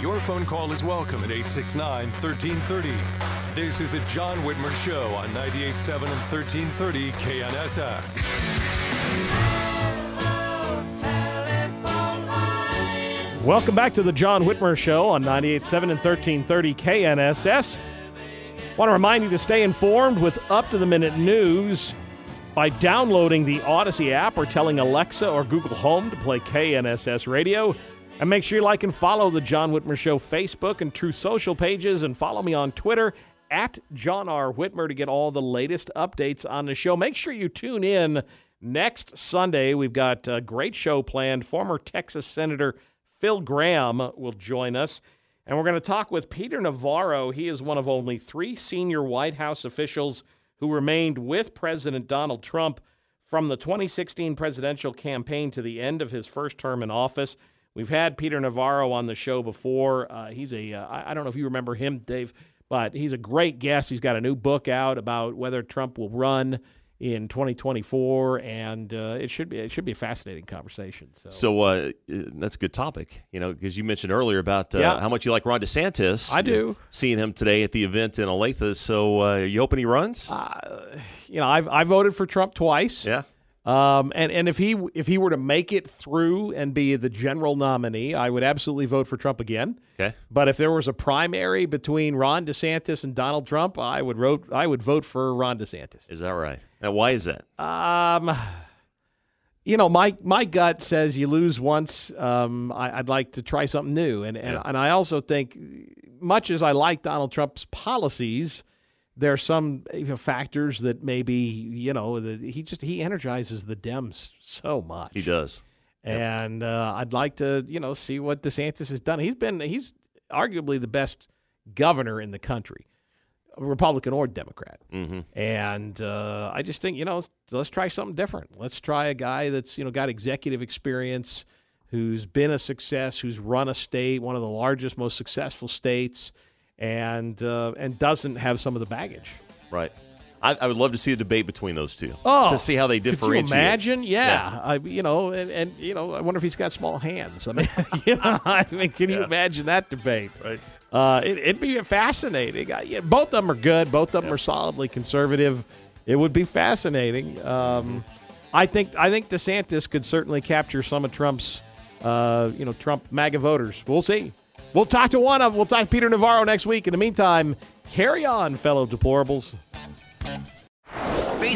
Your phone call is welcome at 869 1330. This is the John Whitmer Show on 98.7 and 1330 KNSS. Welcome back to the John Whitmer Show on 98.7 and 1330 KNSS. Want to remind you to stay informed with up to the minute news by downloading the Audacy app or telling Alexa or Google Home to play KNSS radio. And make sure you like and follow the John Whitmer Show Facebook and Truth Social pages and follow me on Twitter at John R. Whitmer to get all the latest updates on the show. Make sure you tune in next Sunday. We've got a great show planned. Former Texas Senator Phil Gramm will join us. And we're going to talk with Peter Navarro. He is one of only three senior White House officials who remained with President Donald Trump from the 2016 presidential campaign to the end of his first term in office. We've had Peter Navarro on the show before. Uh, he's a uh, I don't know if you remember him, Dave, but he's a great guest. He's got a new book out about whether Trump will run in 2024, and uh, it should be it should be a fascinating conversation. So, So uh, that's a good topic, you know, because you mentioned earlier about uh, Yeah. how much you like Ron DeSantis. I do. Seeing him today at the event in Olathe. So uh, you hoping he runs? you know, I've I voted for Trump twice. yeah. Um, and and if he if he were to make it through and be the general nominee, I would absolutely vote for Trump again. Okay. But if there was a primary between Ron DeSantis and Donald Trump, I would vote I would vote for Ron DeSantis. Is that right? Now, why is that? Um, you know, my my gut says you lose once. Um, I, I'd like to try something new, and and, Yeah. and I also think, much as I like Donald Trump's policies, there are some you know, factors that maybe you know that he just he energizes the Dems so much. He does. and uh, I'd like to you know see what DeSantis has done. He's been he's arguably the best governor in the country, Republican or Democrat. Mm-hmm. And uh, I just think, you know, let's try something different. Let's try a guy that's, you know, got executive experience, who's been a success, who's run a state, one of the largest, most successful states, and uh, and doesn't have some of the baggage. Right. I, I would love to see a debate between those two. Oh, to see how they differentiate. Could you imagine? Yeah, Yeah. I, you know, and, and you know, I wonder if he's got small hands. I mean, you know, I mean, can you imagine that debate? Right. Uh, it, it'd be fascinating. Uh, yeah, both of them are good. Both of them are solidly conservative. It would be fascinating. Um, I think I think DeSantis could certainly capture some of Trump's, uh, you know, Trump MAGA voters. We'll see. We'll talk to one of. them. We'll talk to Peter Navarro next week. In the meantime, carry on, fellow deplorables.